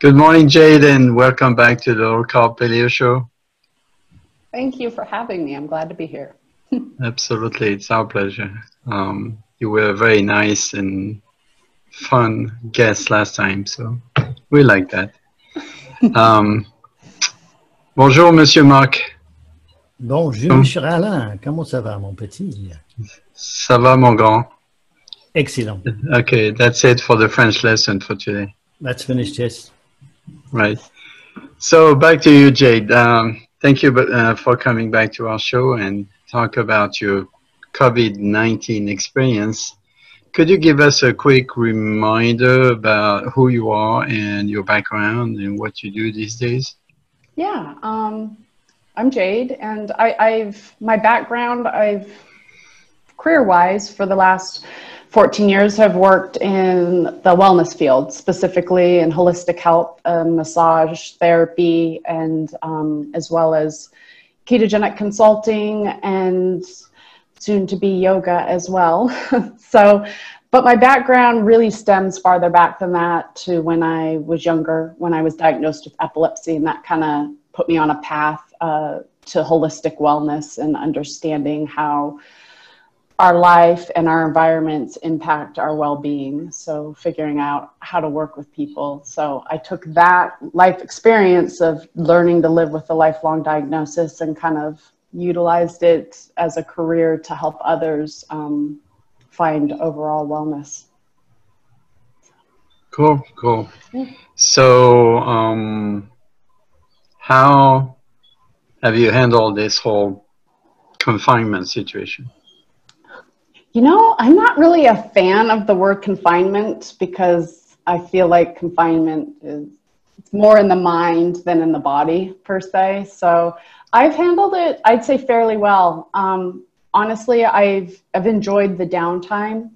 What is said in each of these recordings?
Good morning, Jade, and welcome back to the Low Carb Paleo Show. Thank you for having me. I'm glad to be here. Absolutely, it's our pleasure. Um, you were a very nice and fun guest last time, so we like that. Um, bonjour, Monsieur Marc. Bonjour, Monsieur Alain. Comment ça va, mon petit? Ça va, mon grand. Excellent. Okay, that's it for the French lesson for today. That's finished, yes. Right. So back to you, Jade. Um, thank you uh, for coming back to our show and talk about your COVID-19 experience. Could you give us a quick reminder about who you are and your background and what you do these days? Yeah, um, I'm Jade, and I, I've my background. I've career-wise for the last 14 years have worked in the wellness field, specifically in holistic health, uh, massage therapy, and um, as well as ketogenic consulting and soon to be yoga as well. so, but my background really stems farther back than that to when I was younger, when I was diagnosed with epilepsy, and that kind of put me on a path uh, to holistic wellness and understanding how our life and our environments impact our well-being. So figuring out how to work with people. So i took that life experience of learning to live with a lifelong diagnosis and kind of utilized it as a career to help others um, find overall wellness. Cool cool. So um, how have you handled this whole confinement situation you know, I'm not really a fan of the word confinement because I feel like confinement is it's more in the mind than in the body per se. So I've handled it, I'd say, fairly well. Um, honestly, I've I've enjoyed the downtime.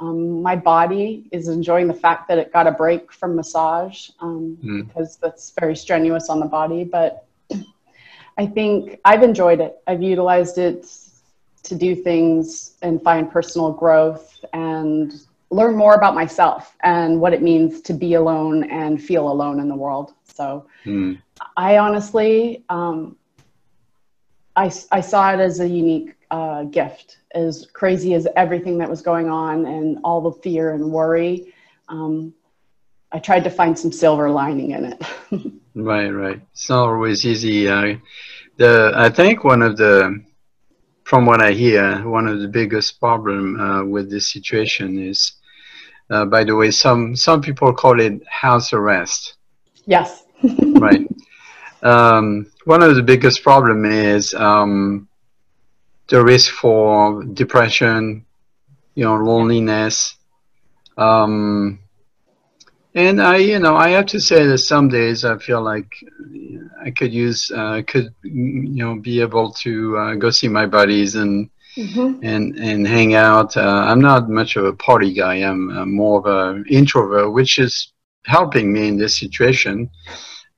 Um, my body is enjoying the fact that it got a break from massage um, mm. because that's very strenuous on the body. But I think I've enjoyed it. I've utilized it to do things and find personal growth and learn more about myself and what it means to be alone and feel alone in the world. So mm. I honestly, um, I, I saw it as a unique uh, gift, as crazy as everything that was going on and all the fear and worry. Um, I tried to find some silver lining in it. right, right. It's not always easy. Uh, the I think one of the from what I hear, one of the biggest problem uh, with this situation is, uh, by the way, some some people call it house arrest. Yes. right. Um, one of the biggest problem is um, the risk for depression, you know, loneliness. Um, and I, you know, I have to say that some days I feel like I could use, uh, could, you know, be able to uh, go see my buddies and mm-hmm. and and hang out. Uh, I'm not much of a party guy. I'm uh, more of an introvert, which is helping me in this situation.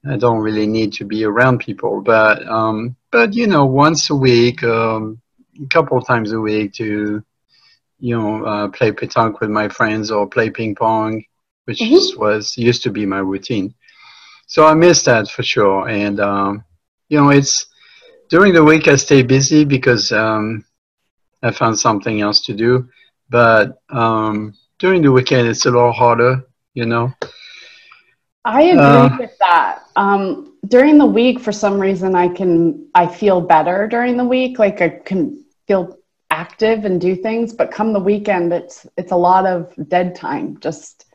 I don't really need to be around people, but um, but you know, once a week, um, a couple of times a week, to you know, uh, play pétanque with my friends or play ping pong which mm-hmm. was used to be my routine. So I miss that for sure. And um, you know, it's during the week I stay busy because um, I found something else to do. But um, during the weekend, it's a little harder. You know. I agree uh, with that. Um, during the week, for some reason, I can I feel better during the week. Like I can feel active and do things. But come the weekend, it's it's a lot of dead time. Just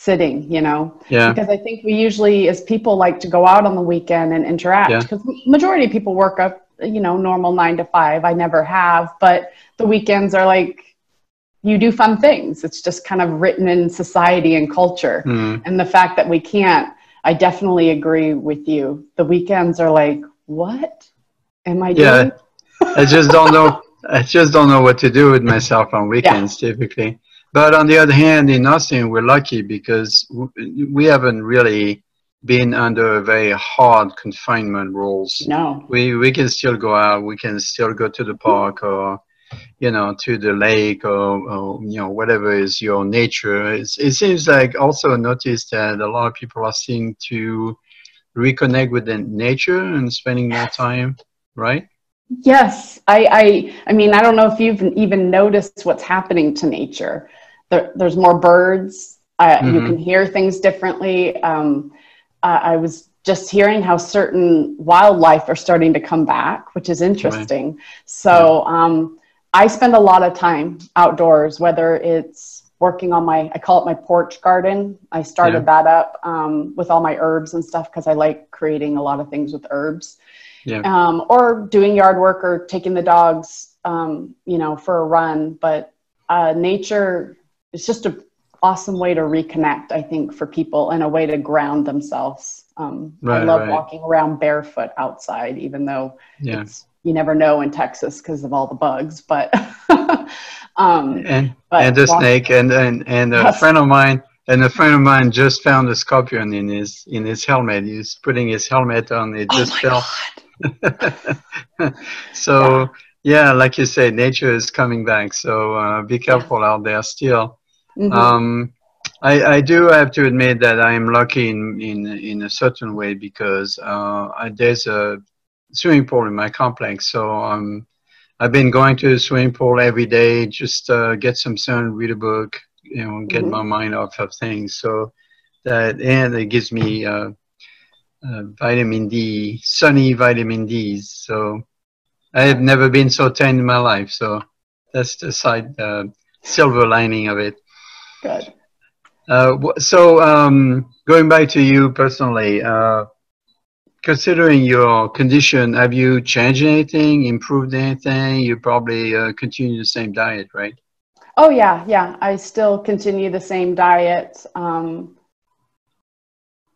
sitting, you know? Yeah. Because I think we usually, as people, like to go out on the weekend and interact. Because yeah. majority of people work up, you know, normal nine to five. I never have, but the weekends are like you do fun things. It's just kind of written in society and culture. Mm. And the fact that we can't, I definitely agree with you. The weekends are like, what am I doing? Yeah. I just don't know. I just don't know what to do with myself on weekends yeah. typically. But on the other hand, in Austin, we're lucky because we haven't really been under very hard confinement rules. No. We, we can still go out, we can still go to the park or you know, to the lake or, or you know, whatever is your nature. It's, it seems like also noticed that a lot of people are seeing to reconnect with the nature and spending more time, right? Yes, I, I, I mean, I don't know if you've even noticed what's happening to nature. There, there's more birds. Uh, mm-hmm. You can hear things differently. Um, uh, I was just hearing how certain wildlife are starting to come back, which is interesting. Right. So um, I spend a lot of time outdoors, whether it's working on my, I call it my porch garden. I started yeah. that up um, with all my herbs and stuff because I like creating a lot of things with herbs. Yeah. Um, or doing yard work or taking the dogs, um, you know, for a run. But uh, nature is just an awesome way to reconnect, I think, for people and a way to ground themselves. Um, right, I love right. walking around barefoot outside, even though yeah. you never know in Texas because of all the bugs. But um, and but and the snake and and and a yes. friend of mine and a friend of mine just found a scorpion in his in his helmet. He's putting his helmet on. It oh just oh fell. so yeah. yeah. like you say, nature is coming back. So uh, be careful yeah. out there still. Mm-hmm. Um, I, I do have to admit that I am lucky in in, in a certain way because uh, I, there's a swimming pool in my complex, so um, I've been going to the swimming pool every day, just uh, get some sun, read a book, you know, get mm-hmm. my mind off of things. So that and it gives me uh, uh, vitamin D, sunny vitamin D. So I have never been so tan in my life. So that's the side uh, silver lining of it. Good. Uh, so um, going back to you personally, uh, considering your condition, have you changed anything, improved anything? You probably uh, continue the same diet, right? Oh yeah, yeah. I still continue the same diet. Um,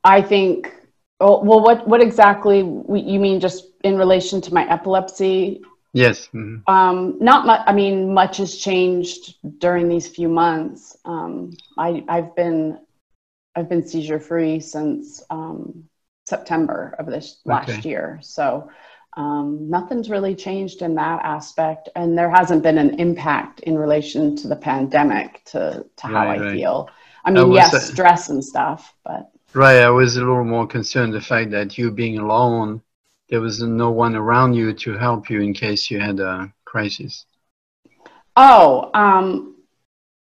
I think. Oh, well, what what exactly you mean? Just in relation to my epilepsy? Yes. Mm-hmm. Um, not much. I mean, much has changed during these few months. Um, I, I've been I've been seizure free since um, September of this last okay. year. So um, nothing's really changed in that aspect, and there hasn't been an impact in relation to the pandemic to to how right, I right. feel. I mean, I yes, uh, stress and stuff, but right. I was a little more concerned the fact that you being alone there was no one around you to help you in case you had a crisis? Oh, um,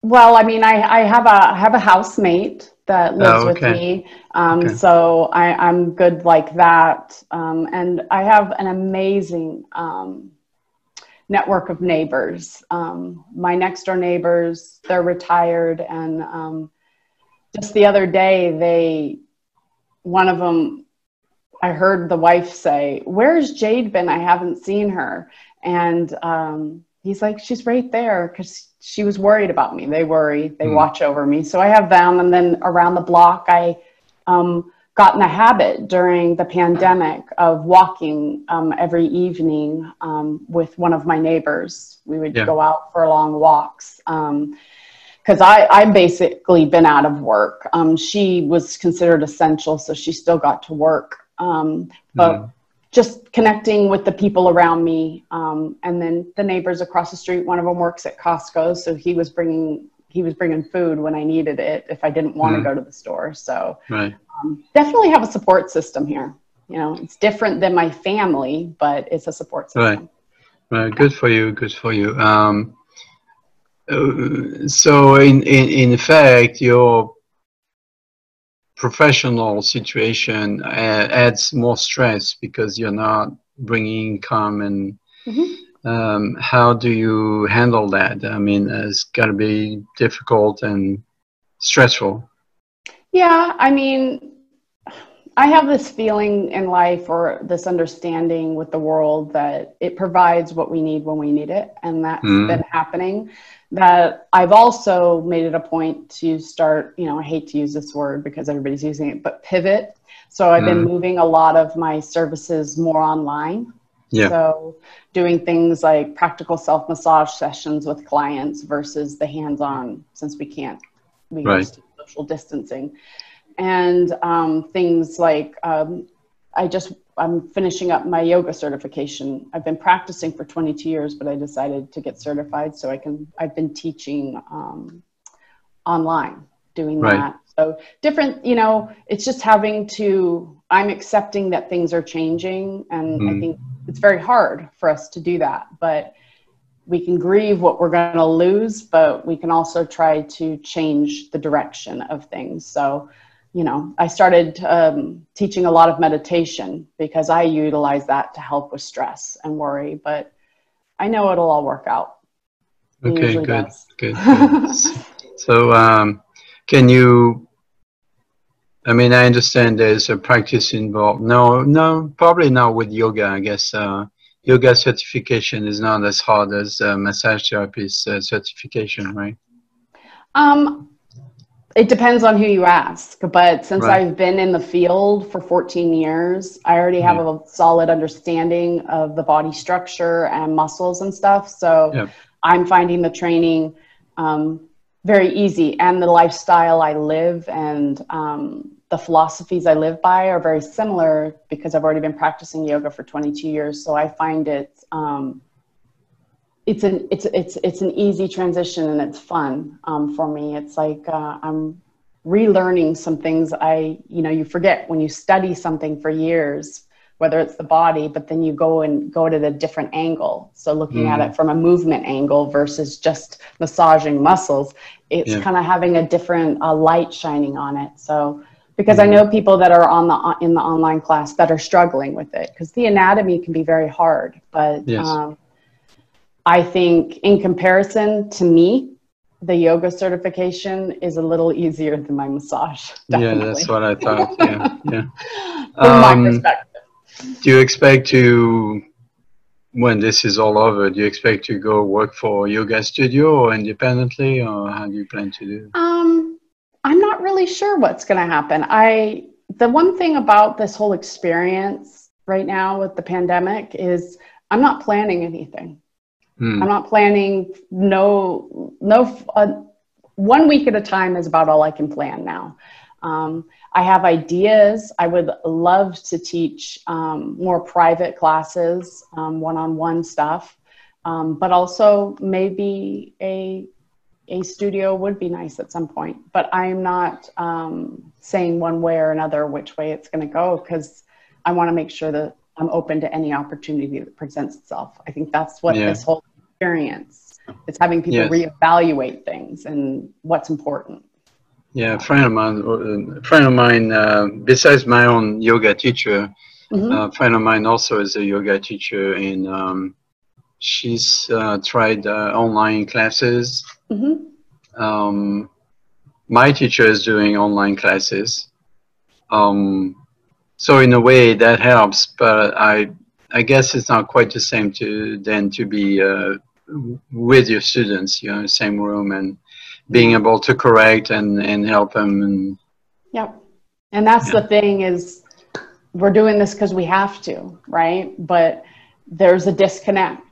well, I mean, I, I have a I have a housemate that lives oh, okay. with me, um, okay. so I, I'm good like that, um, and I have an amazing um, network of neighbors. Um, my next door neighbors, they're retired, and um, just the other day, they one of them I heard the wife say, Where's Jade been? I haven't seen her. And um, he's like, She's right there because she was worried about me. They worry, they mm. watch over me. So I have them. And then around the block, I um, got in the habit during the pandemic of walking um, every evening um, with one of my neighbors. We would yeah. go out for long walks because um, I I basically been out of work. Um, she was considered essential, so she still got to work um, but mm. just connecting with the people around me, um, and then the neighbors across the street. One of them works at Costco, so he was bringing he was bringing food when I needed it if I didn't want to go to the store. So right. um, definitely have a support system here. You know, it's different than my family, but it's a support system. Right. Right. Good for you. Good for you. Um, uh, so in, in in fact, your professional situation adds more stress because you're not bringing income and mm-hmm. um, how do you handle that i mean it's got to be difficult and stressful yeah i mean i have this feeling in life or this understanding with the world that it provides what we need when we need it and that's mm-hmm. been happening that I've also made it a point to start, you know, I hate to use this word because everybody's using it, but pivot. So I've mm. been moving a lot of my services more online. Yeah. So doing things like practical self massage sessions with clients versus the hands on since we can't, we right. use social distancing. And um, things like um, I just I'm finishing up my yoga certification. I've been practicing for 22 years, but I decided to get certified so I can. I've been teaching um, online, doing Right. that. So different, you know, it's just having to. I'm accepting that things are changing, and I Mhm. think it's very hard for us to do that. But we can grieve what we're going to lose, but we can also try to change the direction of things. So, you know, I started um, teaching a lot of meditation because I utilize that to help with stress and worry. But I know it'll all work out. It Okay, good, good. good. so, um, can you? I mean, I understand there's a practice involved. No, no, probably not with yoga. I guess uh, yoga certification is not as hard as uh, massage therapist uh, certification, right? Um, it depends on who you ask, but since Right. I've been in the field for 14 years, I already have a solid understanding of the body structure and muscles and stuff. So Yeah. I'm finding the training um, very easy, and the lifestyle I live and um, the philosophies I live by are very similar because I've already been practicing yoga for 22 years. So I find it. Um, it's an it's it's it's an easy transition and it's fun um, for me. It's like uh, I'm relearning some things I you know you forget when you study something for years, whether it's the body, but then you go and go to the different angle. So looking at Mhm. it from a movement angle versus just massaging muscles, it's Yeah. kind of having a different uh, light shining on it. So because I Mhm. know people that are on the in the online class that are struggling with it because the anatomy can be very hard, but Yes. um, I think in comparison to me, the yoga certification is a little easier than my massage. Yeah, that's what I thought. Yeah, yeah. From my Um, perspective. Do you expect to, when this is all over, do you expect to go work for a yoga studio or independently, or how do you plan to do? Um, I'm not really sure what's going to happen. I the one thing about this whole experience right now with the pandemic is I'm not planning anything. Hmm. I'm not planning. No, no. Uh, one week at a time is about all I can plan now. Um, I have ideas. I would love to teach um, more private classes, um, one-on-one stuff, um, but also maybe a a studio would be nice at some point. But I'm not um, saying one way or another which way it's going to go because I want to make sure that I'm open to any opportunity that presents itself. I think that's what Yeah. this whole experience is having people Yes. reevaluate things and what's important. Yeah, a friend of mine, uh, a friend of mine, uh, besides my own yoga teacher, Mhm. a friend of mine also is a yoga teacher, and um, she's uh, tried uh, online classes. Mhm. Um, my teacher is doing online classes. Um, so in a way that helps, but I, I guess it's not quite the same to then to be uh, with your students, you know, the same room and being able to correct and, and help them. And Yep. And that's Yeah. the thing is we're doing this because we have to, right? But there's a disconnect.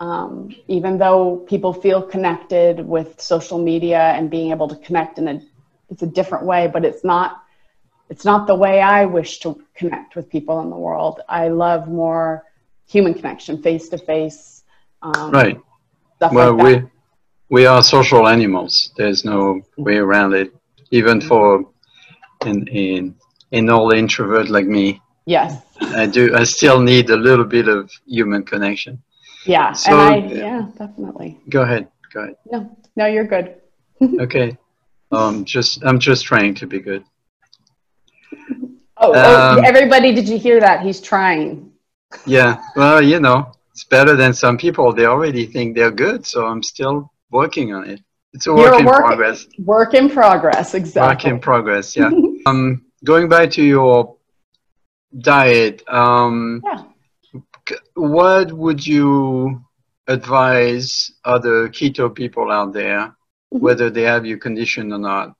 Um, even though people feel connected with social media and being able to connect in a it's a different way, but it's not it's not the way I wish to connect with people in the world. I love more human connection, face to face. um, right. Stuff Well, like we we are social animals. There's no way around it. Even for an an an old introvert like me, Yes. I do. I still need a little bit of human connection. Yeah. So- and I yeah, definitely. Go ahead. Go ahead. No, no, you're good. Okay. Um, just I'm just trying to be good. Oh, oh, Um, everybody, did you hear that? He's trying. Yeah. Well, you know, it's better than some people. They already think they're good, so I'm still working on it. It's a You're work in progress. Work in progress, exactly. Work in progress. Yeah. um, going back to your diet. Um, Yeah. what would you advise other keto people out there, Mhm. whether they have your condition or not?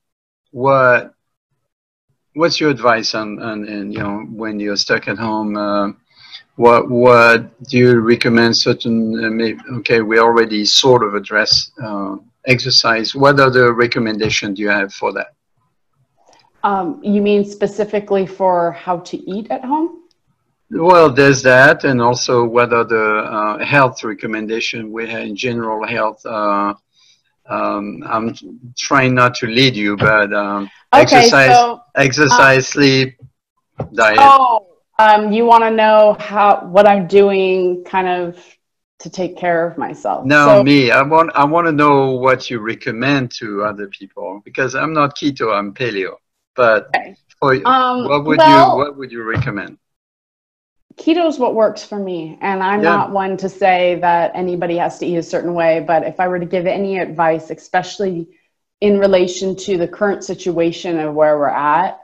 What What's your advice on, on, and you know when you're stuck at home? Uh, what what do you recommend? Certain uh, may, okay, we already sort of address uh, exercise. What other recommendation do you have for that? Um, you mean specifically for how to eat at home? Well, there's that, and also whether the uh, health recommendation we have in general health. Uh, um, I'm trying not to lead you, but um, Okay, exercise, so exercise, sleep, diet. oh, um, you want to know how what I'm doing, kind of to take care of myself. No, So- me. I want. I want to know what you recommend to other people because I'm not keto. I'm paleo. But Okay. for Um, what would well- you What would you recommend? keto is what works for me and i'm Yeah. not one to say that anybody has to eat a certain way but if i were to give any advice especially in relation to the current situation of where we're at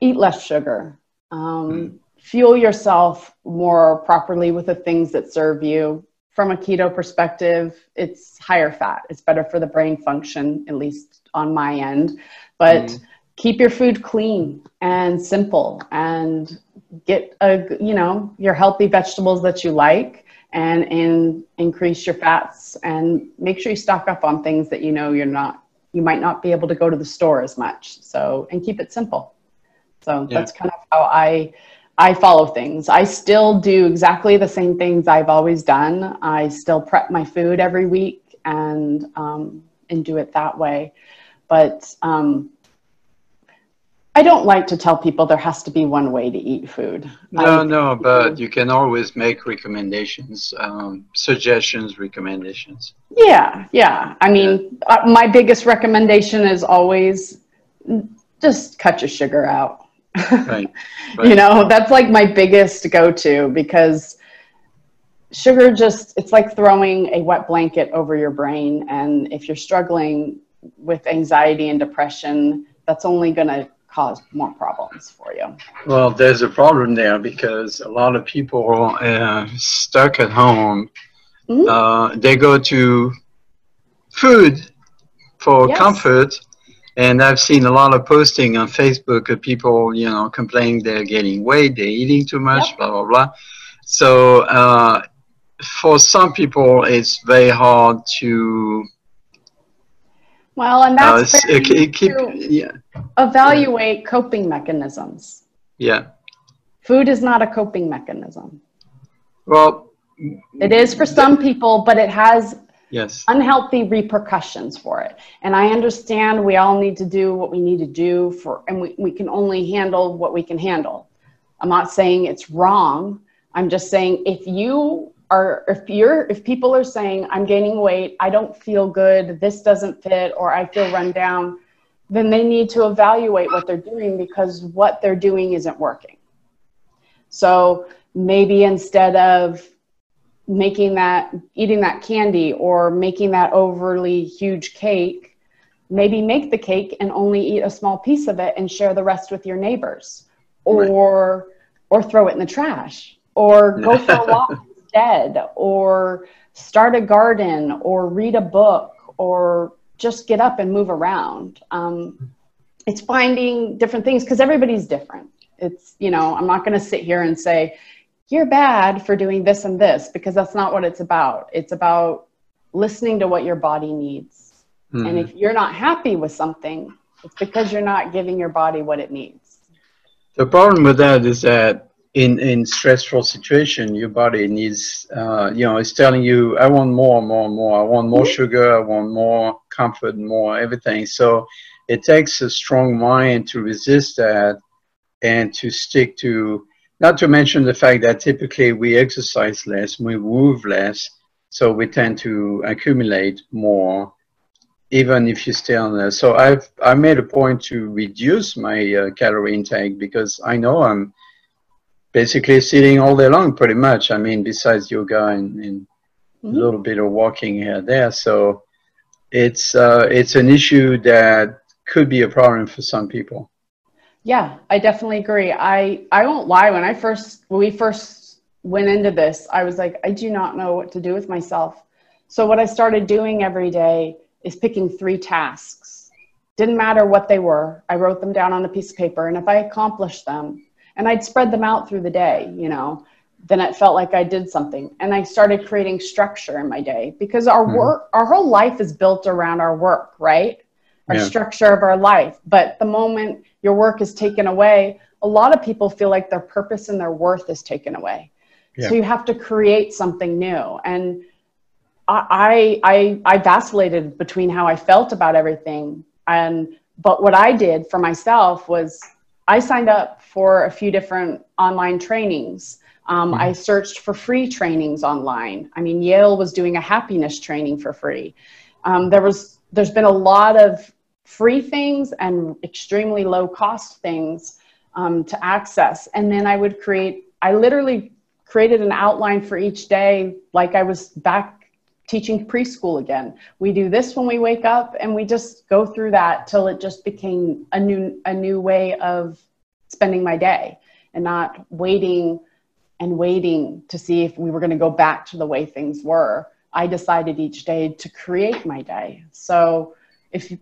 eat less sugar um, fuel yourself more properly with the things that serve you. From a keto perspective it's higher fat. It's better for the brain function at least on my end. But Mhm. keep your food clean and simple and get a you know your healthy vegetables that you like and and increase your fats and make sure you stock up on things that you know you're not you might not be able to go to the store as much. So and keep it simple so Yeah. that's kind of how i i follow things i still do exactly the same things i've always done i still prep my food every week and um, and do it that way but um, I don't like to tell people there has to be one way to eat food. No, no, but you can always make recommendations, um, suggestions, recommendations. Yeah, yeah. I mean, uh, my biggest recommendation is always just cut your sugar out. Right. you know, that's like my biggest go to because sugar just, it's like throwing a wet blanket over your brain. And if you're struggling with anxiety and depression, that's only going to cause more problems for you. Well, there's a problem there because a lot of people are uh, stuck at home. Mhm. Uh, they go to food for Yes. comfort, and I've seen a lot of posting on Facebook of people, you know, complaining they're getting weight, they're eating too much, Yep. blah blah blah. So uh, for some people, it's very hard to Well, and uh, that's s- very keep, keep yeah evaluate coping mechanisms. yeah. Food is not a coping mechanism. Well, It is for some people, but it has yes. unhealthy repercussions for it. And I understand we all need to do what we need to do for, and we, we can only handle what we can handle. I'm not saying it's wrong. I'm just saying if you are, if you're, if people are saying, I'm gaining weight, I don't feel good, this doesn't fit, or I feel run down, then they need to evaluate what they're doing because what they're doing isn't working. So maybe instead of making that eating that candy or making that overly huge cake maybe make the cake and only eat a small piece of it and share the rest with your neighbors or or throw it in the trash or go for a walk instead or start a garden or read a book or just get up and move around. Um, it's finding different things because everybody's different. It's you know i'm not going to sit here and say you're bad for doing this and this because that's not what it's about. It's about listening to what your body needs. And Mhm. if you're not happy with something, it's because you're not giving your body what it needs. The problem with that is that in in stressful situation, your body needs, uh, you know, it's telling you, I want more, more, more. I want more sugar. I want more comfort, more everything. So it takes a strong mind to resist that and to stick to. Not to mention the fact that typically we exercise less, we move less, so we tend to accumulate more even if you stay on there. So I've I made a point to reduce my uh, calorie intake because I know I'm basically sitting all day long, pretty much. I mean, besides yoga and, and Mhm. a little bit of walking here and there. So it's uh, it's an issue that could be a problem for some people. Yeah, I definitely agree. I I won't lie. When I first when we first went into this, I was like, I do not know what to do with myself. So what I started doing every day is picking three tasks. Didn't matter what they were. I wrote them down on a piece of paper, and if I accomplished them, and I'd spread them out through the day, you know, then it felt like I did something. And I started creating structure in my day because our Mhm. work, our whole life is built around our work, right? Our Yeah. structure of our life. But the moment your work is taken away, a lot of people feel like their purpose and their worth is taken away. Yeah. So you have to create something new. And I, I, I vacillated between how I felt about everything. And, but what I did for myself was I signed up for a few different online trainings. Um, I searched for free trainings online. I mean, Yale was doing a happiness training for free. Um, there was, there's been a lot of free things and extremely low cost things um, to access. And then I would create, I literally created an outline for each day, like I was back teaching preschool again. We do this when we wake up and we just go through that till it just became a new, a new way of spending my day and not waiting and waiting to see if we were going to go back to the way things were. I decided each day to create my day. So if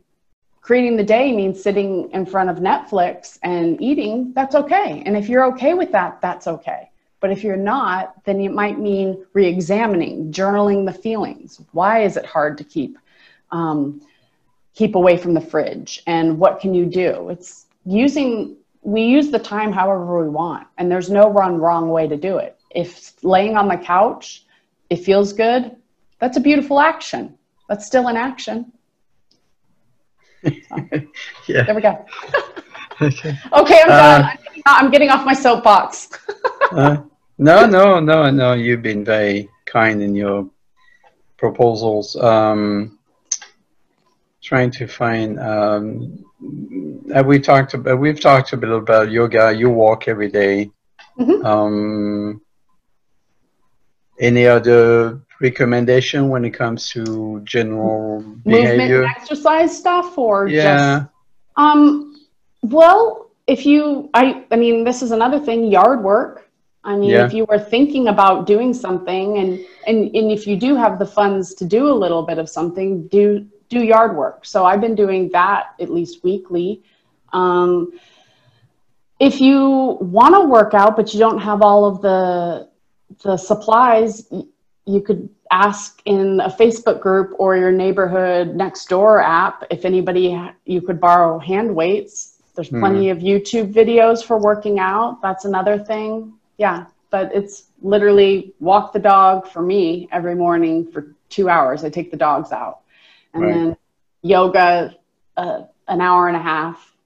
creating the day means sitting in front of Netflix and eating, that's okay. And if you're okay with that, that's okay. But if you're not, then it might mean re examining, journaling the feelings. Why is it hard to keep? Um, keep away from the fridge and what can you do it's using we use the time however we want and there's no one wrong way to do it if laying on the couch it feels good that's a beautiful action that's still an action yeah. there we go Okay. okay i'm done Uh, I'm getting, I'm getting off my soapbox Uh, no, no, no, no. You've been very kind in your proposals. Um, trying to find. Um, have we talked about? We've talked a bit about yoga. You walk every day. Mhm. Um, any other recommendation when it comes to general movement behavior? and exercise stuff or Yeah. just um well if you i i mean this is another thing yard work i mean Yeah. if you were thinking about doing something and and and if you do have the funds to do a little bit of something do do yard work so i've been doing that at least weekly um if you want to work out but you don't have all of the the supplies you could ask in a Facebook group or your neighborhood next door app if anybody you could borrow hand weights. There's plenty of YouTube videos for working out. That's another thing. Yeah, but it's literally walk the dog for me every morning for two hours. I take the dogs out, and Right. then yoga uh, an hour and a half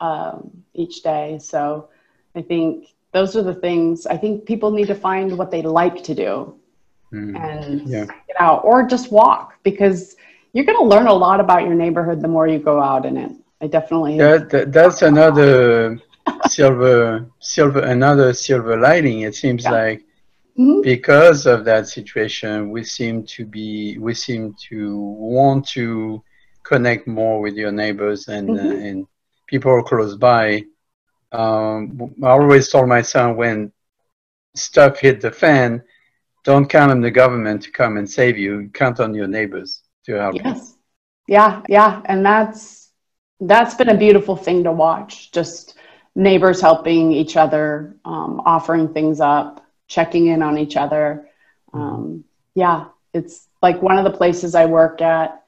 um, each day. So I think those are the things. I think people need to find what they like to do Mm. and Yeah. get out or just walk because you're going to learn a lot about your neighborhood the more you go out in it. I definitely That, that that's another silver silver another silver lining. It seems Yeah. like Mhm. because of that situation, we seem to be we seem to want to connect more with your neighbors and uh, Mhm. and people close by. Um, I always told my son when stuff hit the fan, don't count on the government to come and save you. Count on your neighbors to help you. Yes. Yeah, yeah, and that's that's been a beautiful thing to watch. Just neighbors helping each other, um, offering things up, checking in on each other. Um, yeah, it's like one of the places I work at.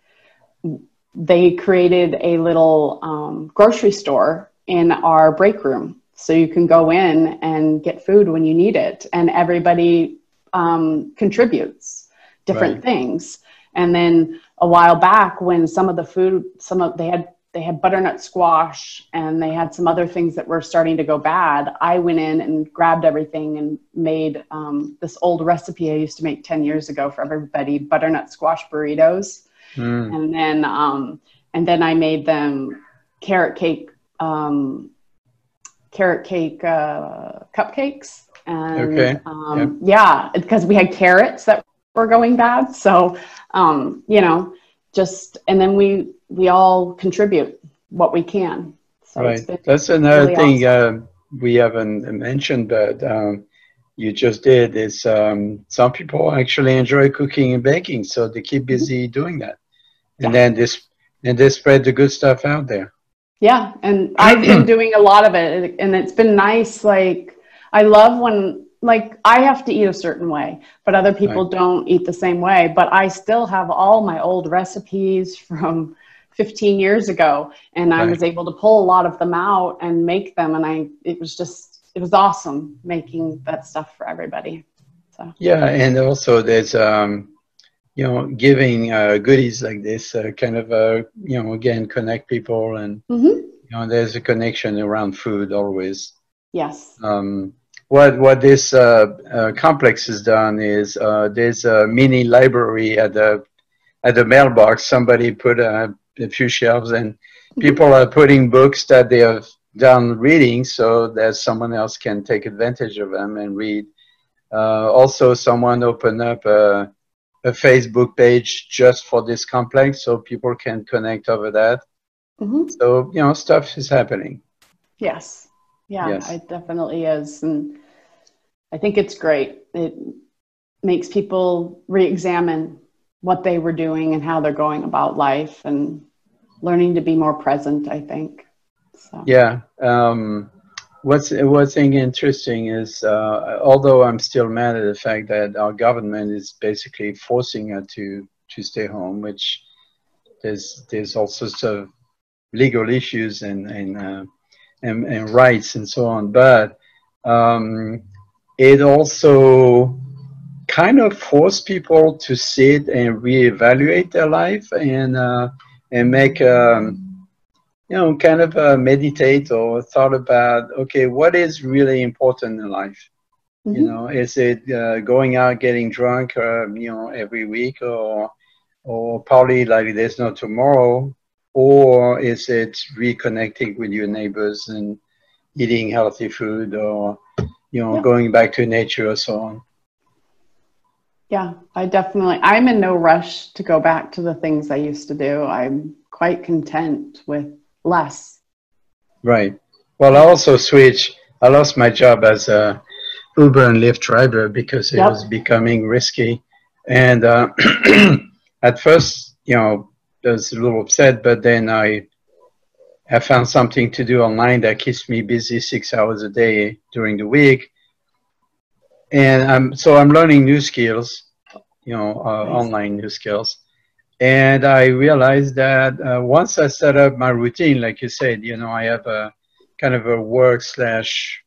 They created a little um, grocery store in our break room, so you can go in and get food when you need it, and everybody um, contributes different Right. things. And then a while back, when some of the food, some of they had they had butternut squash and they had some other things that were starting to go bad. I went in and grabbed everything and made um, this old recipe I used to make ten years ago for everybody: butternut squash burritos Mm, and then um, and then I made them carrot cake um, carrot cake uh, cupcakes and Okay. um, yeah because we had carrots that were going bad so um, you know just and then we we all contribute what we can so it's right. been That's another really thing uh, we haven't mentioned, but um, you just did is um, some people actually enjoy cooking and baking, so they keep busy doing that, and Yeah. then this and they spread the good stuff out there. Yeah, and I've been doing a lot of it, and it's been nice. Like, I love when, like, I have to eat a certain way, but other people Right. don't eat the same way. But I still have all my old recipes from 15 years ago and i was able to pull a lot of them out and make them and i it was just it was awesome making that stuff for everybody so Yeah, and also there's um, you know giving uh, goodies like this uh, kind of uh, you know again connect people and Mhm. you know there's a connection around food always. yes Um, what what this uh, uh, complex has done is uh, there's a mini library at the at the mailbox. Somebody put a, a few shelves and people are putting books that they have done reading so that someone else can take advantage of them and read. Uh, also, someone opened up a, a Facebook page just for this complex so people can connect over that. hmm So, you know, stuff is happening. yes yeah Yes. it definitely is and i think it's great it makes people re-examine what they were doing and how they're going about life and learning to be more present i think so Yeah. Um, what's what's interesting is, uh, although I'm still mad at the fact that our government is basically forcing us to to stay home, which there's there's all sorts of legal issues and and uh, and, and rights and so on, but um, it also kind of forced people to sit and reevaluate their life and uh, and make. Um, you know, kind of uh, meditate or thought about, okay, what is really important in life? You Mhm. know, is it uh, going out getting drunk, uh, you know, every week, or or party like there's no tomorrow, or is it reconnecting with your neighbors and eating healthy food, or you know, Yeah. going back to nature or so on? Yeah, I definitely, I'm in no rush to go back to the things I used to do. I'm quite content with less. Right. Well, I also switched. I lost my job as a Uber and Lyft driver because it Yep. was becoming risky. And uh, at first, you know, I was a little upset, but then I I found something to do online that keeps me busy six hours a day during the week. And I'm so I'm learning new skills, you know, uh, Nice. online new skills. And I realized that uh, once I set up my routine, like you said, you know, I have a kind of a work slash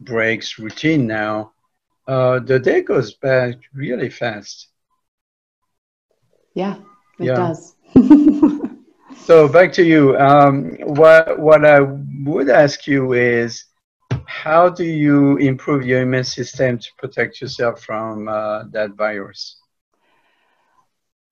breaks routine now. Uh, the day goes by really fast. Yeah, it Yeah. does. So back to you. Um, what what I would ask you is, how do you improve your immune system to protect yourself from uh, that virus?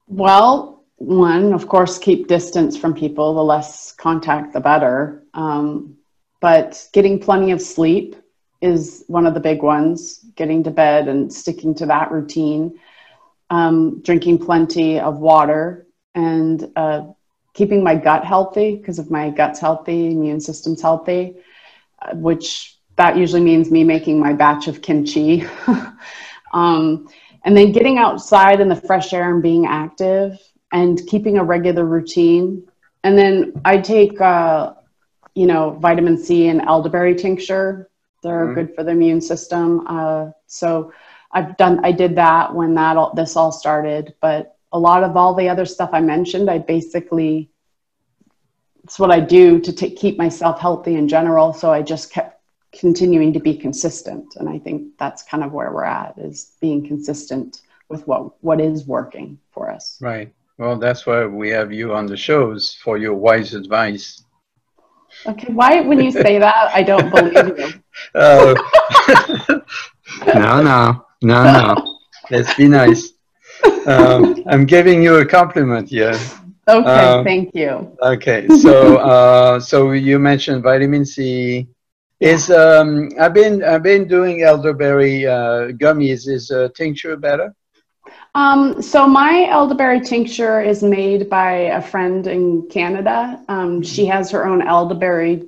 well, one, of course, keep distance from people. The less contact, the better. Um, but getting plenty of sleep is one of the big ones. Getting to bed and sticking to that routine. Um, drinking plenty of water and uh, keeping my gut healthy because if my gut's healthy, immune system's healthy, uh, which that usually means me making my batch of kimchi. um, and then getting outside in the fresh air and being active and keeping a regular routine. And then I take, uh, you know, vitamin C and elderberry tincture. They're Mhm. good for the immune system. Uh, so I've done, I did that when that all, this all started. But a lot of all the other stuff I mentioned, I basically, it's what I do to take, keep myself healthy in general. So I just kept continuing to be consistent. And I think that's kind of where we're at is being consistent with what, what is working for us. Right. Well, that's why we have you on the shows for your wise advice. Okay. Why, when you say that, I don't believe you. Uh, no, no, no, no. Let's be nice. Um, I'm giving you a compliment here. Okay. Um, thank you. Okay, so uh, so you mentioned vitamin C. Is um, I've been I've been doing elderberry uh, gummies. Is uh, tincture better? Um, so my elderberry tincture is made by a friend in Canada. Um, she has her own elderberry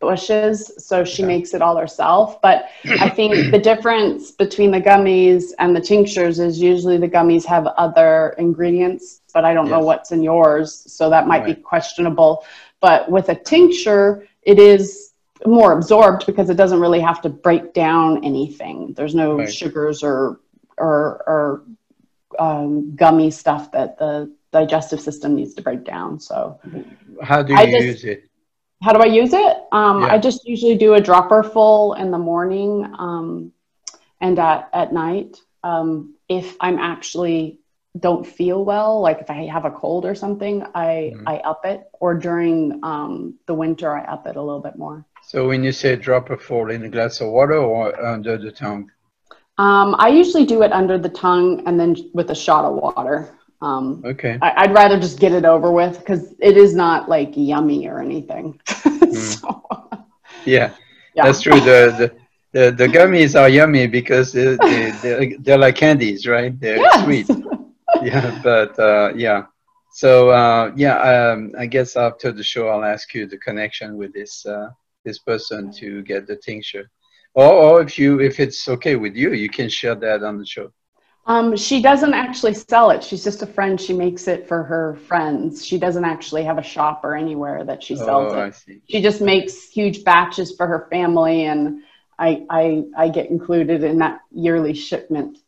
bushes, so she Okay. makes it all herself. But I think the difference between the gummies and the tinctures is usually the gummies have other ingredients, but I don't know what's in yours, so that might be questionable. But with a tincture, it is more absorbed because it doesn't really have to break down anything. There's no Right. sugars or or or um, gummy stuff that the digestive system needs to break down. So, how do you just- use it? how do I use it? Um, Yeah. I just usually do a dropper full in the morning um, and at, at night. Um, if I'm actually don't feel well, like if I have a cold or something, I, Mhm. I up it. Or during um, the winter, I up it a little bit more. So when you say drop a fall in a glass of water or under the tongue? Um, I usually do it under the tongue and then with a shot of water. Um, Okay. I, I'd rather just get it over with because it is not like yummy or anything. so, Yeah, yeah. that's true. The, the the the gummies are yummy because they, they, they're, they're like candies, right? They're Yes. sweet. Yeah, but uh, yeah. So uh, yeah, um, I guess after the show, I'll ask you the connection with this uh, this person to get the tincture, or, or if you if it's okay with you, you can share that on the show. Um, she doesn't actually sell it. She's just a friend. She makes it for her friends. She doesn't actually have a shop or anywhere that she sells oh, I it. see. She just makes huge batches for her family, and I I, I get included in that yearly shipment.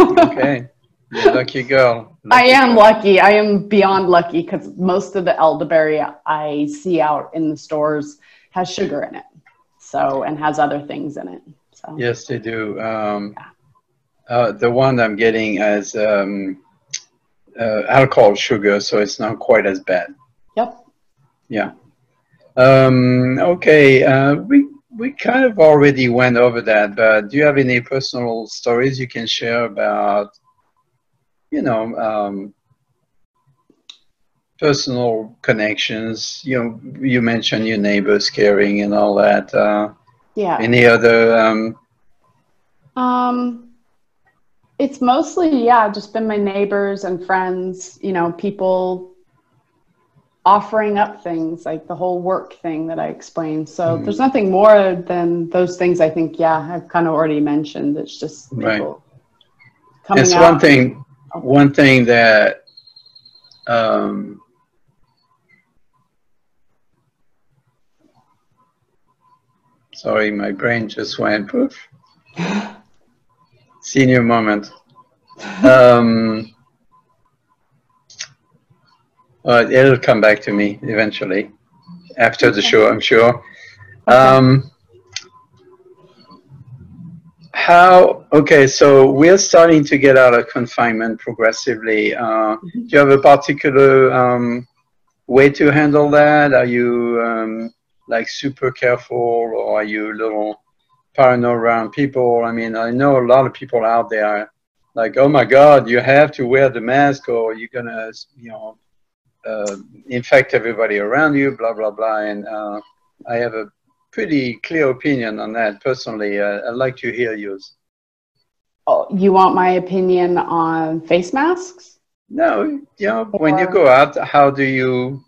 Okay, You're lucky girl. I am girl. lucky. I am beyond lucky because most of the elderberry I see out in the stores has sugar in it, so and has other things in it. So Yes, they do. Um, uh, the one I'm getting has um, uh, alcohol sugar, so it's not quite as bad. yep. Yeah. Um, okay. Uh, we we kind of already went over that, but do you have any personal stories you can share about, you know, um, personal connections? You know, you mentioned your neighbors caring and all that. Uh, Yeah. any other? Um, Um, it's mostly yeah, just been my neighbors and friends. You know, people offering up things like the whole work thing that I explained. So Mhm. there's nothing more than those things. I think yeah, I've kind of already mentioned. It's just people Right. coming it's out. one thing one thing that um, sorry my brain just went poof senior moment. Um, uh, it'll come back to me eventually after the show i'm sure. Okay. um, how okay so we're starting to get out of confinement progressively. Uh, do you have a particular um, way to handle that? Are you um, like super careful or are you a little paranoid around people? I mean i know a lot of people out there like oh my god you have to wear the mask or you're gonna you know uh, infect everybody around you blah blah blah. And uh, i have a pretty clear opinion on that personally. Uh, i'd like to hear yours. Oh, you want my opinion on face masks? No, you know, when you go out, how do you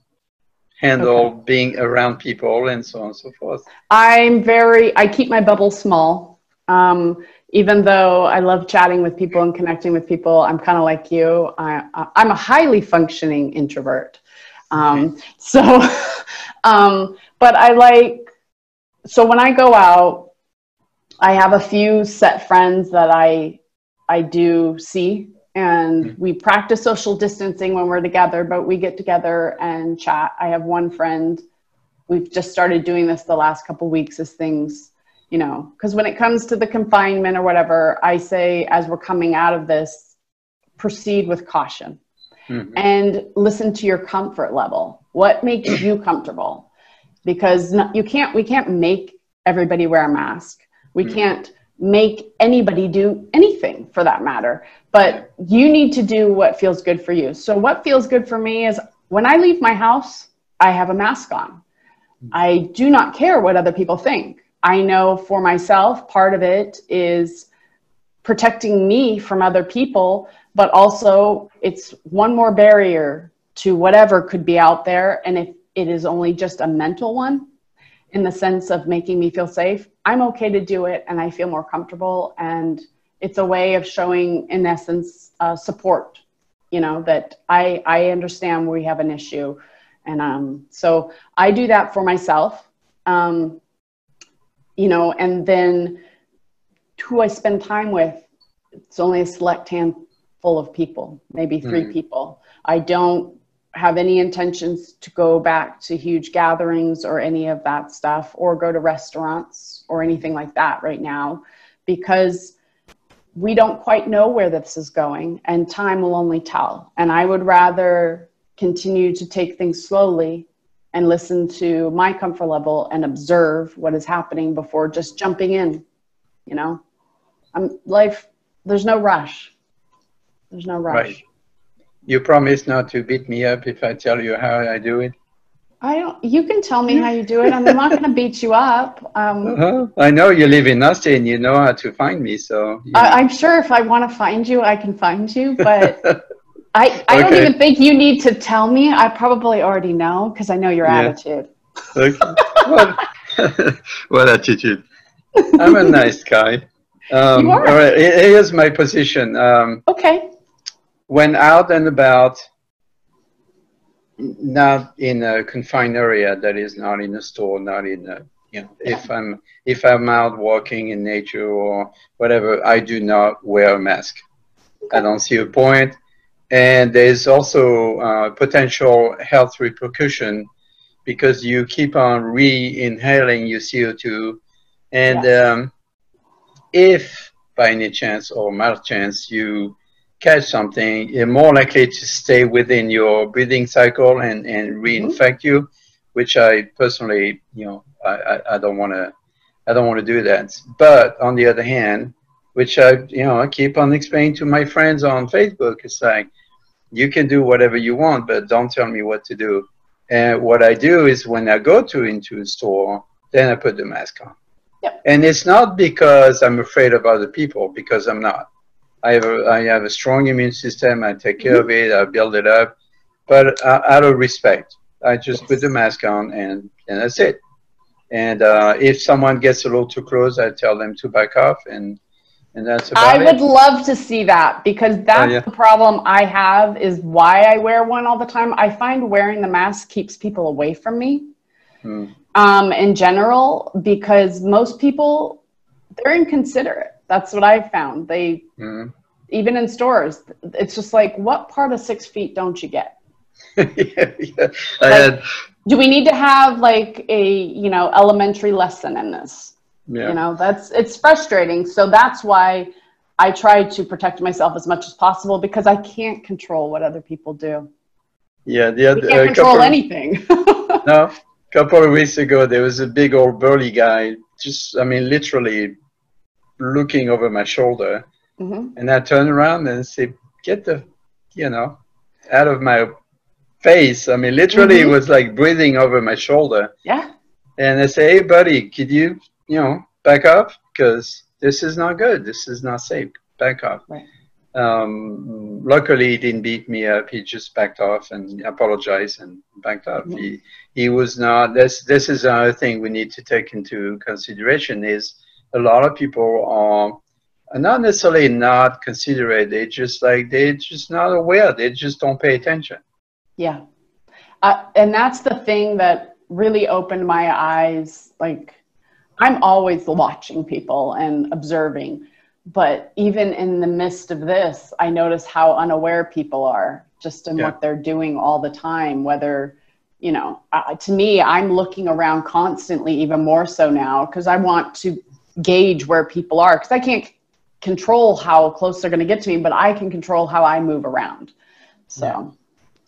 handle being around people and so on and so forth? I'm very, I keep my bubble small. Um, even though I love chatting with people and connecting with people, I'm kind of like you. I, I- I'm a highly functioning introvert. Um, so, um, but I like, so when I go out, I have a few set friends that I, I do see and we practice social distancing when we're together, but we get together and chat. I have one friend we've just started doing this the last couple weeks as things you know because when it comes to the confinement or whatever i say as we're coming out of this proceed with caution Mhm. and listen to your comfort level what makes you comfortable because you can't we can't make everybody wear a mask we Mhm. can't make anybody do anything for that matter but you need to do what feels good for you so what feels good for me is when i leave my house i have a mask on I do not care what other people think. I know for myself, part of it is protecting me from other people, but also it's one more barrier to whatever could be out there. And if it is only just a mental one, in the sense of making me feel safe, I'm okay to do it and I feel more comfortable. And it's a way of showing, in essence, uh, support. You know, that I, I understand we have an issue. And um, so I do that for myself. Um, you know, and then who I spend time with, it's only a select handful of people, maybe 3 people. I don't have any intentions to go back to huge gatherings or any of that stuff or go to restaurants or anything like that right now because we don't quite know where this is going and time will only tell. And I would rather continue to take things slowly and listen to my comfort level and observe what is happening before just jumping in, you know? I'm life there's no rush. There's no rush. Right. You promise not to beat me up if I tell you how I do it. I don't. You can tell me how you do it. I'm not going to beat you up. Um. I know you live in Austin. You know how to find me, so. you I, I'm sure if I want to find you, I can find you. But I, I don't even think you need to tell me. I probably already know because I know your Yeah. attitude. Okay. what, what attitude? I'm a nice guy. Um, You are. All right, here's my position. Um, Okay. When out and about, not in a confined area, that is not in a store, not in a, you know, if I'm if I'm out walking in nature or whatever, I do not wear a mask. I don't see a point. and there's also uh, potential health repercussion because you keep on re-inhaling your CO2, and um, if by any chance or malchance you catch something, you're more likely to stay within your breathing cycle and, and mm-hmm. reinfect you, which I personally, you know, I, I, I don't want to, I don't want to do that. But on the other hand, which I, you know, I keep on explaining to my friends on Facebook, it's like, you can do whatever you want, but don't tell me what to do. And what I do is when I go to into a store, then I put the mask on. Yep. And it's not because I'm afraid of other people, because I'm not. I have a, I have a strong immune system. I take care of it. I build it up, but uh, out of respect, I just put the mask on, and and that's it. And uh, if someone gets a little too close, I tell them to back off, and and that's about I it. would love to see that because that's Oh, yeah. the problem I have is why I wear one all the time. I find wearing the mask keeps people away from me Hmm. um, in general because most people they're inconsiderate. That's what I've found. They Mhm. even in stores, it's just like, what part of six feet don't you get? yeah, yeah. I Like- had, Do we need to have like a you know elementary lesson in this? yeah. you know that's it's frustrating so that's why i try to protect myself as much as possible because i can't control what other people do yeah, the we other can't a control couple- anything No, a couple of weeks ago, there was a big old burly guy, just, I mean, literally looking over my shoulder. Mhm. And I turn around and say, Get the, you know, out of my face. I mean, literally, it Mhm. was like breathing over my shoulder. yeah And I say, Hey, buddy, could you, you know, back up? Because this is not good. This is not safe. Back off. Right. Um, luckily, he didn't beat me up. He just backed off and apologized and backed up. Mhm. He, he was not. This this is another thing we need to take into consideration. Is a lot of people are are not necessarily not considerate. They just like they're just not aware. They just don't pay attention. yeah uh, and that's the thing that really opened my eyes like i'm always watching people and observing but even in the midst of this i notice how unaware people are just in Yeah. what they're doing all the time whether you know uh, to me i'm looking around constantly even more so now because i want to gauge where people are because i can't control how close they're going to get to me but i can control how i move around so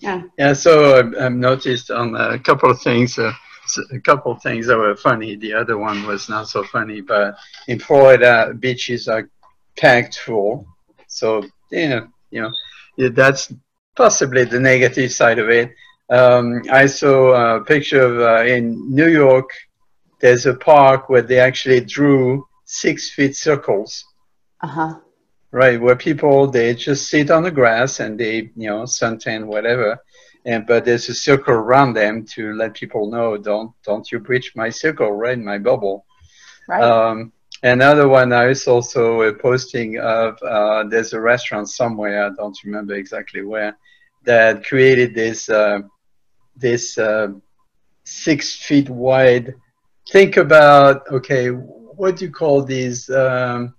yeah Yeah, so I've, I've noticed on a couple of things, uh, s- a couple of things that were funny. The other one was not so funny, but in Florida, beaches are packed full. So, yeah, you know, yeah, that's possibly the negative side of it. Um, I saw a picture of uh, in New York, there's a park where they actually drew six feet circles uh-huh. right where people they just sit on the grass and they you know suntan whatever and but there's a circle around them to let people know don't don't you breach my circle right my bubble. Right. Um, another one i was also a posting of uh, there's a restaurant somewhere i don't remember exactly where that created this uh, this uh, six feet wide think about okay what do you call these um,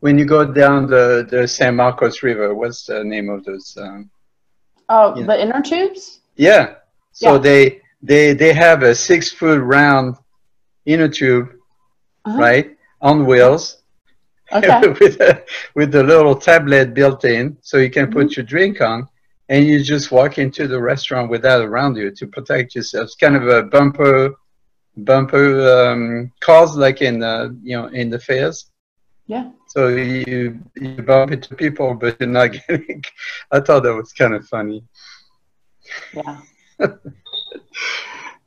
when you go down the, the San Marcos River, what's the name of those? Um, Oh, the inner tubes? yeah. So Yeah. they they they have a six foot round inner tube, Uh-huh. right, on wheels. Okay. with a, with a little tablet built in, so you can Mm-hmm. put your drink on, and you just walk into the restaurant with that around you to protect yourself. It's kind of a bumper bumper um, cars like in the you know in the fairs. Yeah. So you you bump into people, but you're not getting. I thought that was kind of funny. Yeah.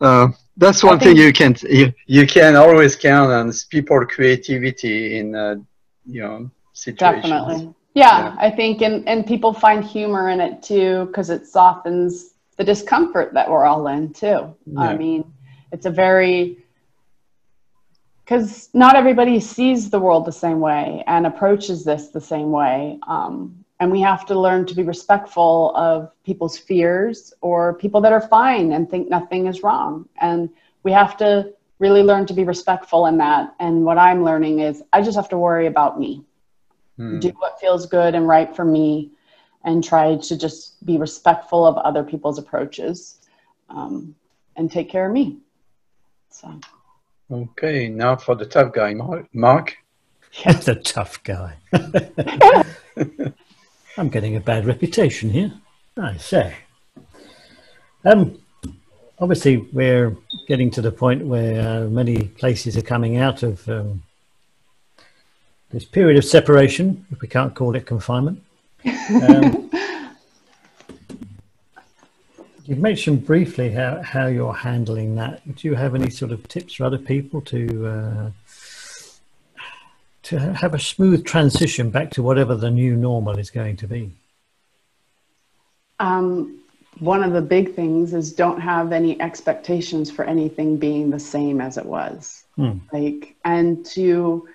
Uh, that's one thing you can you, you can always count on is people creativity in uh, you know situations. Definitely. Yeah, I think, and, and people find humor in it too, because it softens the discomfort that we're all in too. I mean, it's a very, because not everybody sees the world the same way and approaches this the same way. Um, and we have to learn to be respectful of people's fears or people that are fine and think nothing is wrong. And we have to really learn to be respectful in that. And what I'm learning is I just have to worry about me Hmm. do what feels good and right for me and try to just be respectful of other people's approaches um, and take care of me so Okay, now for the tough guy, Mar- Mark. the tough guy. I'm getting a bad reputation here. I say. Um, obviously, we're getting to the point where uh, many places are coming out of um, this period of separation, if we can't call it confinement. Um, you've mentioned briefly how, how you're handling that. Do you have any sort of tips for other people to uh, to have a smooth transition back to whatever the new normal is going to be? um, one of the big things is don't have any expectations for anything being the same as it was Hmm. like and to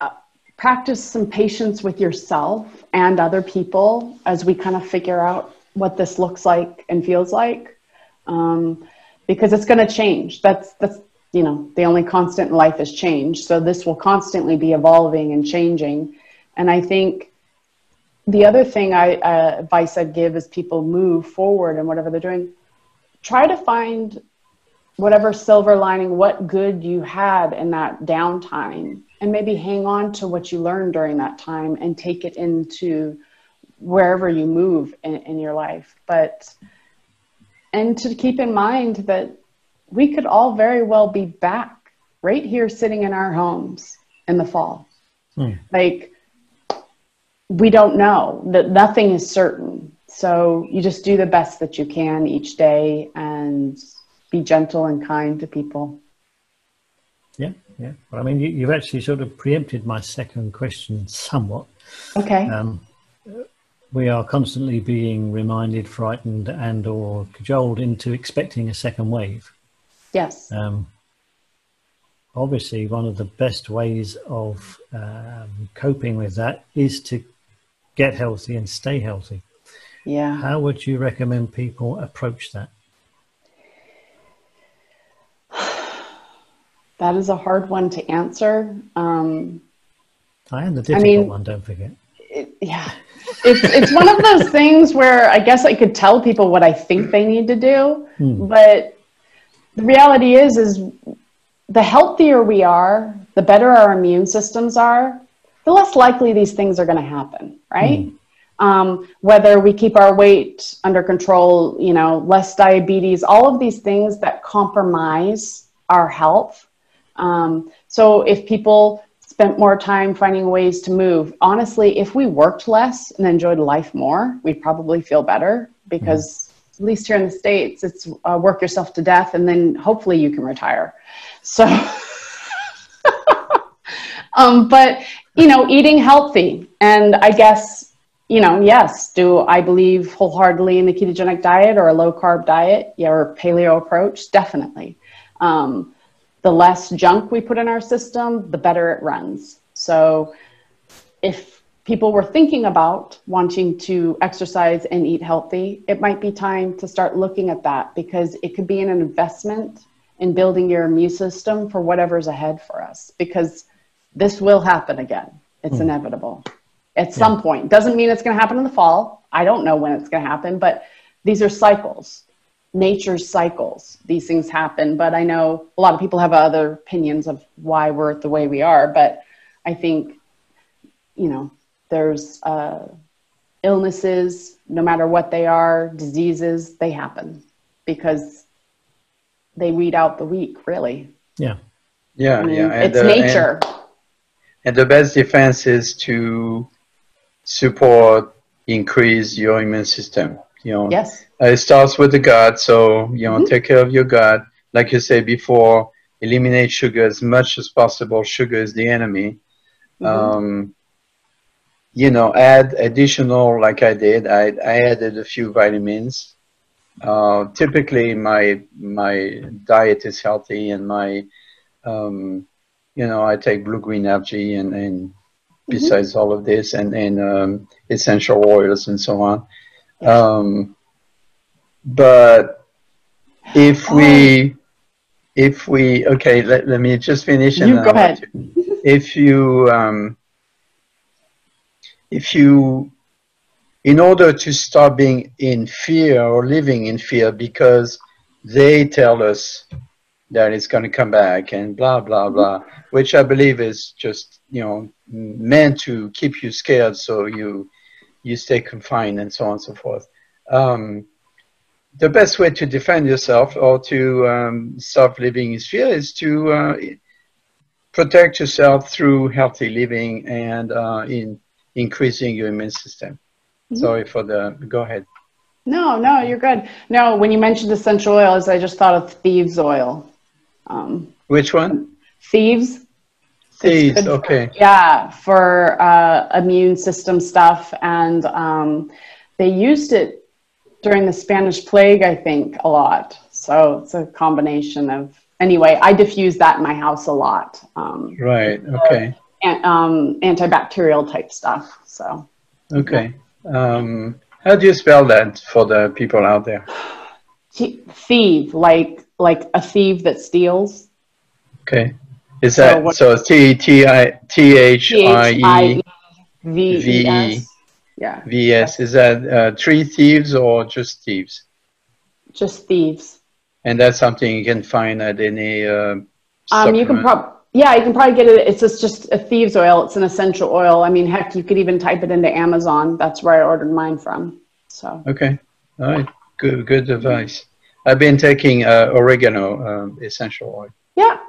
uh, practice some patience with yourself and other people as we kind of figure out what this looks like and feels like um, because it's going to change. That's that's you know the only constant in life is change. So this will constantly be evolving and changing. And i think the other thing i uh, advice i'd give is people move forward and whatever they're doing. Try to find whatever silver lining, what good you had in that downtime, and maybe hang on to what you learned during that time and take it into wherever you move in, in your life. But, and to keep in mind that we could all very well be back right here sitting in our homes in the fall. Hmm. Like, we don't know that nothing is certain. So you just do the best that you can each day and be gentle and kind to people. Yeah, yeah. Well, I mean, you, you've actually sort of preempted my second question somewhat. Okay. Um, we are constantly being reminded, frightened, and/or cajoled into expecting a second wave. yes. Um, obviously, one of the best ways of um, coping with that is to get healthy and stay healthy. Yeah. How would you recommend people approach that? That is a hard one to answer. Um, I am the difficult mean- one. Don't forget. it, yeah. It's, it's one of those things where I guess I could tell people what I think they need to do, Hmm. but the reality is, is the healthier we are, the better our immune systems are, the less likely these things are going to happen, right? Um, whether we keep our weight under control, you know, less diabetes, all of these things that compromise our health. Um, so if people spent more time finding ways to move, honestly, if we worked less and enjoyed life more, we'd probably feel better because at least here in the States, it's uh, work yourself to death and then hopefully you can retire. So, um, but you know, eating healthy, and I guess you know, yes, do I believe wholeheartedly in the ketogenic diet or a low carb diet, yeah, or paleo approach? Definitely. Um, the less junk we put in our system, the better it runs. So, if people were thinking about wanting to exercise and eat healthy, it might be time to start looking at that because it could be an investment in building your immune system for whatever's ahead for us because this will happen again. It's Hmm. inevitable at some point. Doesn't mean it's going to happen in the fall. I don't know when it's going to happen, but these are cycles, nature's cycles. These things happen. But I know a lot of people have other opinions of why we're the way we are. But I think, you know, there's uh, illnesses, no matter what they are, diseases, they happen because they weed out the weak, really. Yeah. Yeah, I mean, yeah. it's uh, nature. And, and the best defense is to support, increase your immune system. You know, yes. Uh, it starts with the gut, so you know, Mhm. take care of your gut. Like you said before, eliminate sugar as much as possible. Sugar is the enemy. Mhm. Um, you know, add additional, like I did. I, I added a few vitamins. Uh, typically, my my diet is healthy, and my, um, you know, I take blue green algae, and, and besides all of this, and and um, essential oils and so on. Um, but if we, if we, okay, let, let me just finish. and You go ahead. If you, um, if you, in order to stop being in fear or living in fear because they tell us that it's going to come back and blah blah blah, which I believe is just you know meant to keep you scared so you you stay confined and so on and so forth. Um, the best way to defend yourself or to um, stop living in fear is to uh, protect yourself through healthy living and uh, in increasing your immune system. Mhm. Sorry for the. Go ahead. No, no, you're good. No, when you mentioned essential oils, I just thought of thieves oil. Um, Which one? thieves. For- Okay. Yeah, for uh, immune system stuff, and um, they used it during the Spanish plague, I think, a lot. So it's a combination of. Anyway, I diffuse that in my house a lot. Um, Right. Okay. and, um, antibacterial type stuff. So Okay. Um, how do you spell that for the people out there? Thief, like like a thief that steals. Okay. Is that so? T T I T H T I H I E E V E V E. S. Yeah, V S. Is that uh, three thieves or just thieves? just thieves. And that's something you can find at any. Uh, Um, you can supplement. prob yeah, you can probably get it. It's just, just a thieves oil. It's an essential oil. I mean, heck, you could even type it into Amazon. That's where I ordered mine from. So Okay. All right. Good. Good advice. I've been taking uh, oregano um, essential oil yeah,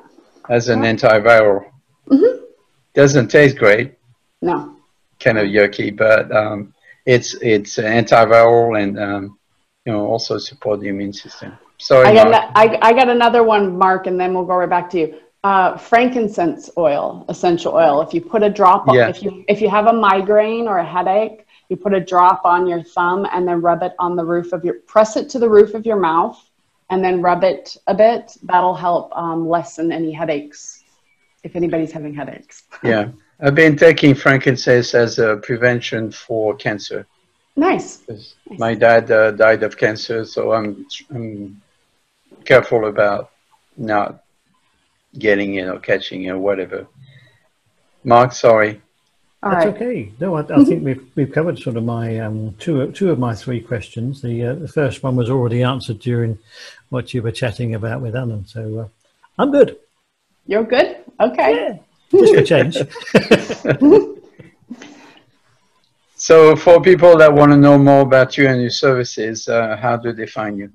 as an antiviral. Mhm. Doesn't taste great. no, kind of yucky, but um, it's it's antiviral and um, you know also support the immune system. Sorry, I got I, I got another one, Mark, and then we'll go right back to you. Uh, frankincense oil, essential oil. If you put a drop, on, Yeah. if you if you have a migraine or a headache, you put a drop on your thumb and then rub it on the roof of your press it to the roof of your mouth, and then rub it a bit. That'll help um, lessen any headaches. If anybody's having headaches. yeah, I've been taking frankincense as a prevention for cancer. Nice. My dad uh, died of cancer, so I'm I'm careful about not getting it or catching it or whatever. Mark, sorry. All That's right. okay. No, I, I think we've we've covered sort of my um, two two of my three questions. The uh, the first one was already answered during what you were chatting about with Alan, so uh, I'm good. You're good. Okay. Just for change. So for people that want to know more about you and your services, uh, how do they find you?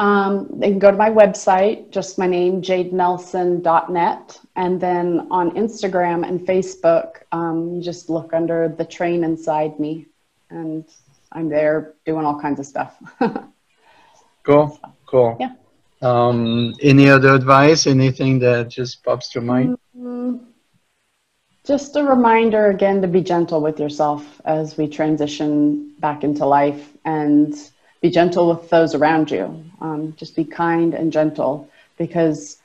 Um, they can go to my website, just my name, jadenelson.net. And then on Instagram and Facebook, um, you just look under the train inside me. And I'm there doing all kinds of stuff. Cool, cool. Yeah. Um, any other advice? Anything that just pops to mind? Mm, just a reminder again to be gentle with yourself as we transition back into life and be gentle with those around you. Um, just be kind and gentle because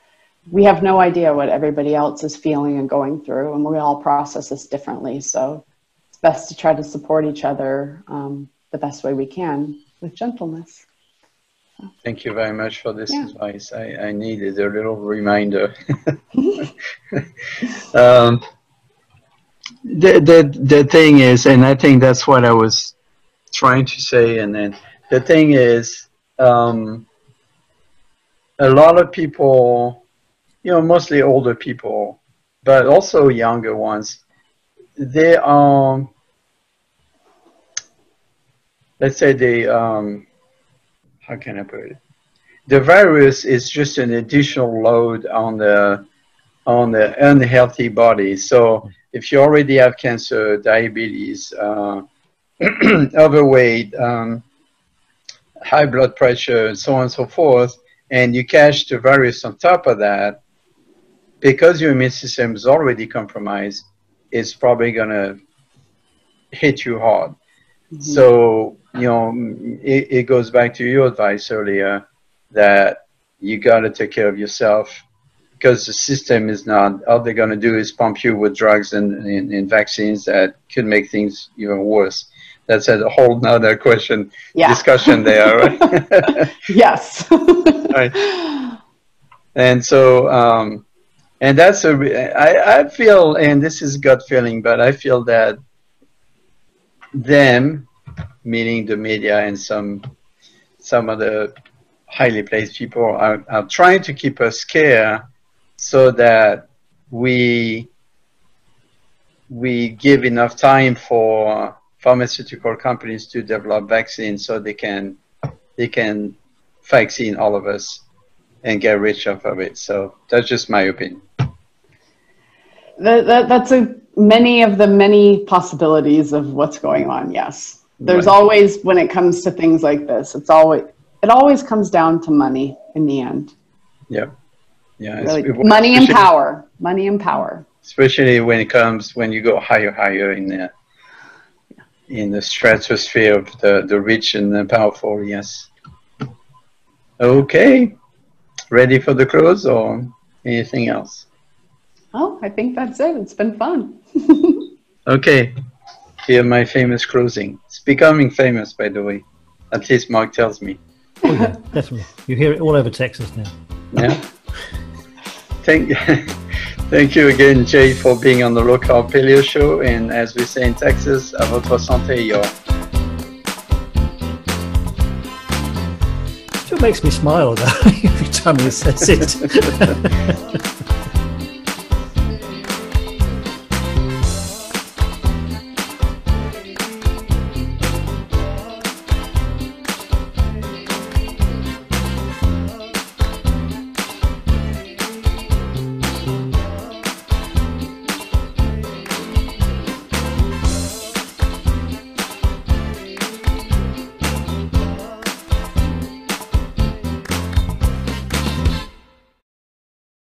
we have no idea what everybody else is feeling and going through, and we all process this differently. So it's best to try to support each other um, the best way we can with gentleness. Thank you very much for this Yeah. advice. I, I needed a little reminder. um, the, the the thing is, and I think that's what I was trying to say, and then the thing is, um, a lot of people, you know, mostly older people, but also younger ones, they are, let's say they, um, how can I put it? The virus is just an additional load on the on the unhealthy body. So if you already have cancer, diabetes, uh, overweight, um, high blood pressure, and so on and so forth, and you catch the virus on top of that, because your immune system is already compromised, it's probably going to hit you hard. Mm-hmm. So, you know, it, it goes back to your advice earlier that you got to take care of yourself because the system is not, all they're going to do is pump you with drugs and, and, and, vaccines that could make things even worse. That's a whole nother question, yeah. discussion there, right? yes. right. And so, um, and that's a, I, I feel, and this is gut feeling, but I feel that them, meaning the media and some, some of the highly placed people are, are trying to keep us scared so that we we give enough time for pharmaceutical companies to develop vaccines so they can they can vaccine all of us and get rich off of it. So that's just my opinion. That, that, that's a, many of the many possibilities of what's going on. Yes, there's right. always when it comes to things like this, it's always it always comes down to money in the end. Yeah. Yeah, really, money and power. Money and power. Especially when it comes when you go higher, higher in the in the stratosphere of the the rich and the powerful. Yes. Okay, ready for the close or anything else? Oh, I think that's it. It's been fun. okay, here my famous closing. It's becoming famous, by the way. At least Mark tells me. Oh, yeah, definitely. You hear it all over Texas now. Yeah. thank, thank you again, Jay, for being on the Low Carb Paleo show. And as we say in Texas, à votre santé, yo. Still makes me smile though every time he says it.